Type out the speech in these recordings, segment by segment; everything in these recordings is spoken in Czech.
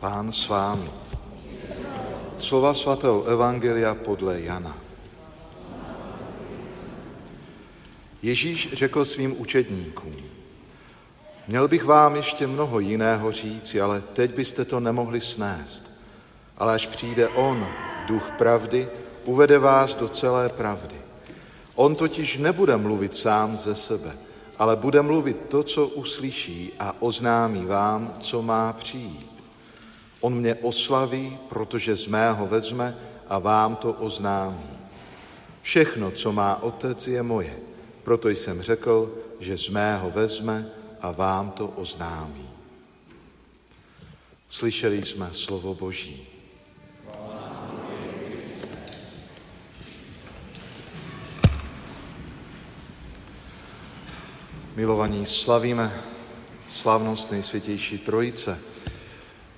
Pán s vámi. Slova svatého Evangelia podle Jana. Ježíš řekl svým učedníkům, měl bych vám ještě mnoho jiného říct, ale teď byste to nemohli snést. Ale až přijde On, duch pravdy, uvede vás do celé pravdy. On totiž nebude mluvit sám ze sebe, ale bude mluvit to, co uslyší a oznámí vám, co má přijít. On mě oslaví, protože z mého vezme a vám to oznámí. Všechno, co má otec, je moje. Proto jsem řekl, že z mého vezme a vám to oznámí. Slyšeli jsme slovo Boží. Milovaní, slavíme slavnost nejsvětější Trojice.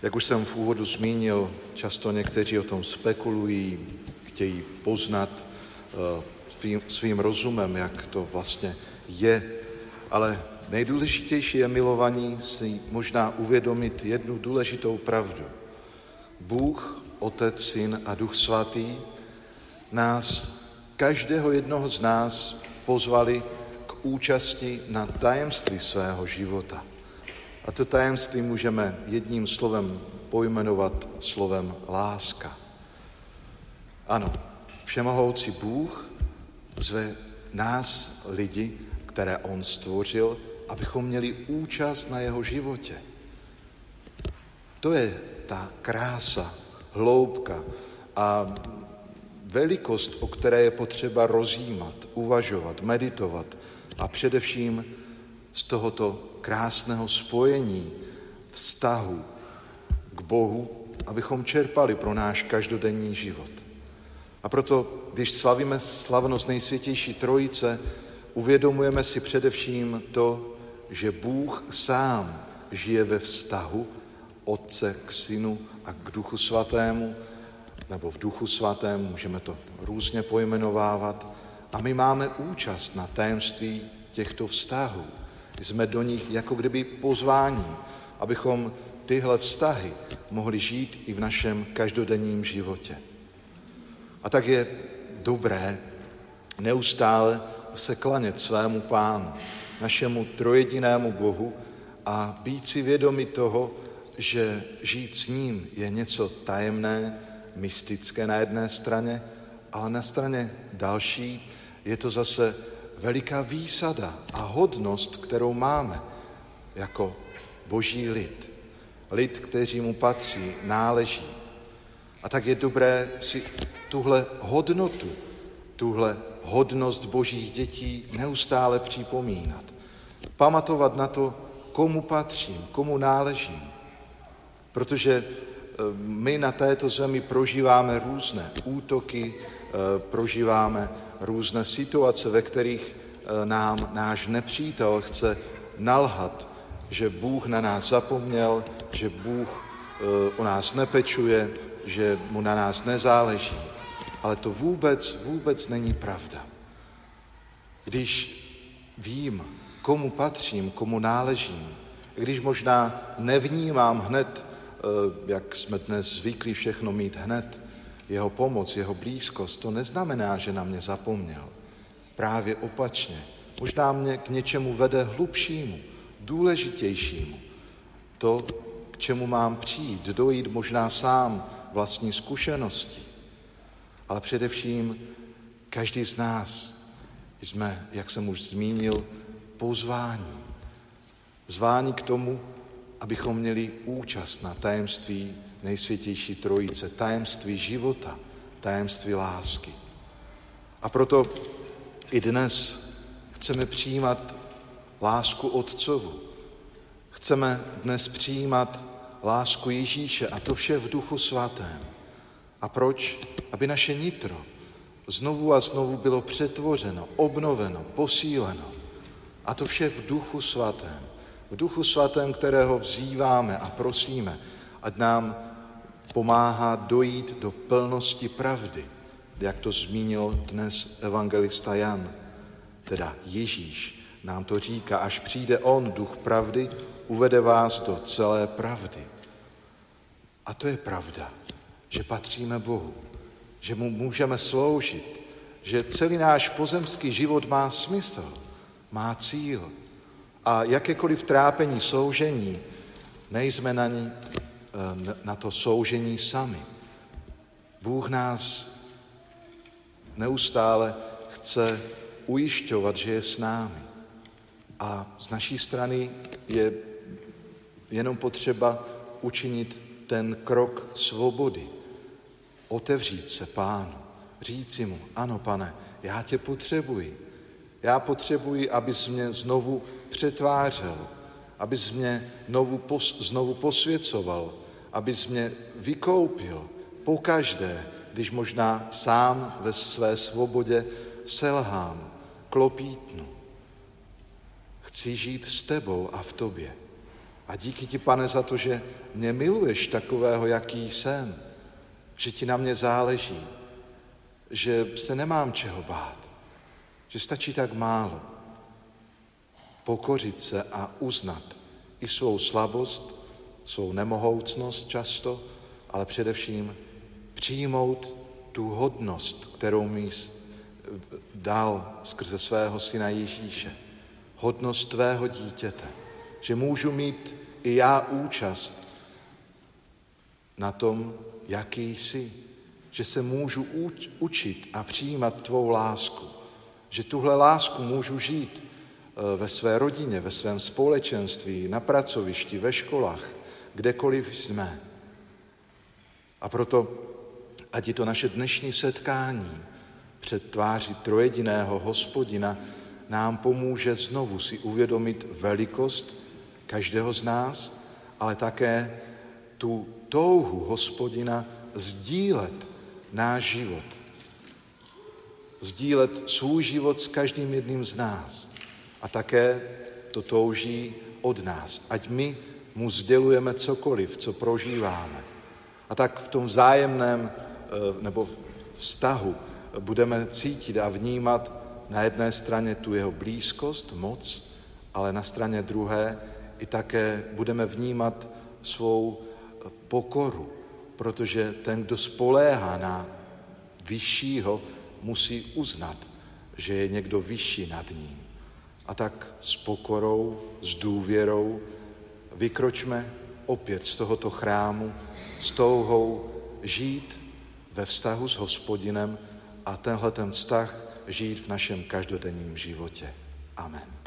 Jak už jsem v úvodu zmínil, často někteří o tom spekulují, chtějí poznat uh, svým, svým rozumem, jak to vlastně je. Ale nejdůležitější je milovaní si možná uvědomit jednu důležitou pravdu. Bůh, Otec, Syn a Duch Svatý nás, každého jednoho z nás, pozvali k účasti na tajemství svého života. A to tajemství můžeme jedním slovem pojmenovat slovem láska. Ano, všemohoucí Bůh zve nás lidi, které on stvořil, abychom měli účast na jeho životě. To je ta krása, hloubka a velikost, o které je potřeba rozjímat, uvažovat, meditovat a především z tohoto krásného spojení, vztahu k Bohu, abychom čerpali pro náš každodenní život. A proto, když slavíme slavnost nejsvětější trojice, uvědomujeme si především to, že Bůh sám žije ve vztahu Otce k Synu a k Duchu Svatému, nebo v Duchu Svatém, můžeme to různě pojmenovávat, a my máme účast na tajemství těchto vztahů. Jsme do nich jako kdyby pozvání, abychom tyhle vztahy mohli žít i v našem každodenním životě. A tak je dobré neustále se klanět svému pánu, našemu trojedinému Bohu a být si vědomi toho, že žít s ním je něco tajemné, mystické na jedné straně, ale na straně další je to zase veliká výsada a hodnost, kterou máme jako boží lid. Lid, kteří mu patří, náleží. A tak je dobré si tuhle hodnotu, tuhle hodnost božích dětí neustále připomínat. Pamatovat na to, komu patřím, komu náležím. Protože my na této zemi prožíváme různé útoky, eh, prožíváme různé situace, ve kterých eh, nám náš nepřítel chce nalhat, že Bůh na nás zapomněl, že Bůh o nás nepečuje, že mu na nás nezáleží. Ale to vůbec, vůbec není pravda. Když vím, komu patřím, komu náležím, když možná nevnímám hned, eh, jak jsme dnes zvyklí všechno mít hned, jeho pomoc, jeho blízkost, to neznamená, že na mě zapomněl. Právě opačně. Možná mě k něčemu vede hlubšímu, důležitějšímu. To, k čemu mám přijít, dojít možná sám vlastní zkušenosti. Ale především každý z nás jsme, jak jsem už zmínil, pozvání. Zváni k tomu, abychom měli účast na tajemství nejsvětější trojice, tajemství života, tajemství lásky. A proto i dnes chceme přijímat lásku Otcovu. Chceme dnes přijímat lásku Ježíše a to vše v duchu svatém. A proč? Aby naše nitro znovu a znovu bylo přetvořeno, obnoveno, posíleno. A to vše v duchu svatém. V duchu svatém, kterého vzýváme a prosíme, ať nám pomáhá dojít do plnosti pravdy, jak to zmínil dnes evangelista Jan. Teda Ježíš nám to říká, až přijde On, duch pravdy, uvede vás do celé pravdy. A to je pravda, že patříme Bohu, že mu můžeme sloužit, že celý náš pozemský život má smysl, má cíl. A jakékoliv trápení, soužení, nejsme na, ní, eh, na to soužení sami. Bůh nás neustále chce ujišťovat, že je s námi. A z naší strany je jenom potřeba učinit ten krok svobody, otevřít se pánu, říci mu, ano pane, já tě potřebuji. Já potřebuji, abys mě znovu přetvářel, abys mě znovu, pos, znovu posvěcoval, abys mě vykoupil pokaždé, když možná sám ve své svobodě selhám, klopítnu. Chci žít s tebou a v tobě. A díky ti, pane, za to, že mě miluješ takového, jaký jsem, že ti na mě záleží, že se nemám čeho bát, že stačí tak málo. Pokořit se a uznat i svou slabost, svou nemohoucnost často, ale především přijmout tu hodnost, kterou mi dal skrze svého syna Ježíše. Hodnost tvého dítěte. Že můžu mít i já účast na tom, jaký jsi. Že se můžu učit a přijímat tvou lásku. Že tuhle lásku můžu žít ve své rodině, ve svém společenství, na pracovišti, ve školách, kdekoliv jsme. A proto, ať je to naše dnešní setkání před tváří trojediného hospodina, nám pomůže znovu si uvědomit velikost každého z nás, ale také tu touhu hospodina sdílet náš život. Sdílet svůj život s každým jedním z nás. A také to touží od nás. Ať my mu sdělujeme cokoliv, co prožíváme. A tak v tom vzájemném eh, nebo vztahu budeme cítit a vnímat na jedné straně tu jeho blízkost, moc, ale na straně druhé i také budeme vnímat svou pokoru, protože ten, kdo spoléhá na vyššího, musí uznat, že je někdo vyšší nad ním. A tak s pokorou, s důvěrou vykročme opět z tohoto chrámu s touhou žít ve vztahu s hospodinem a tenhle ten vztah žít v našem každodenním životě. Amen.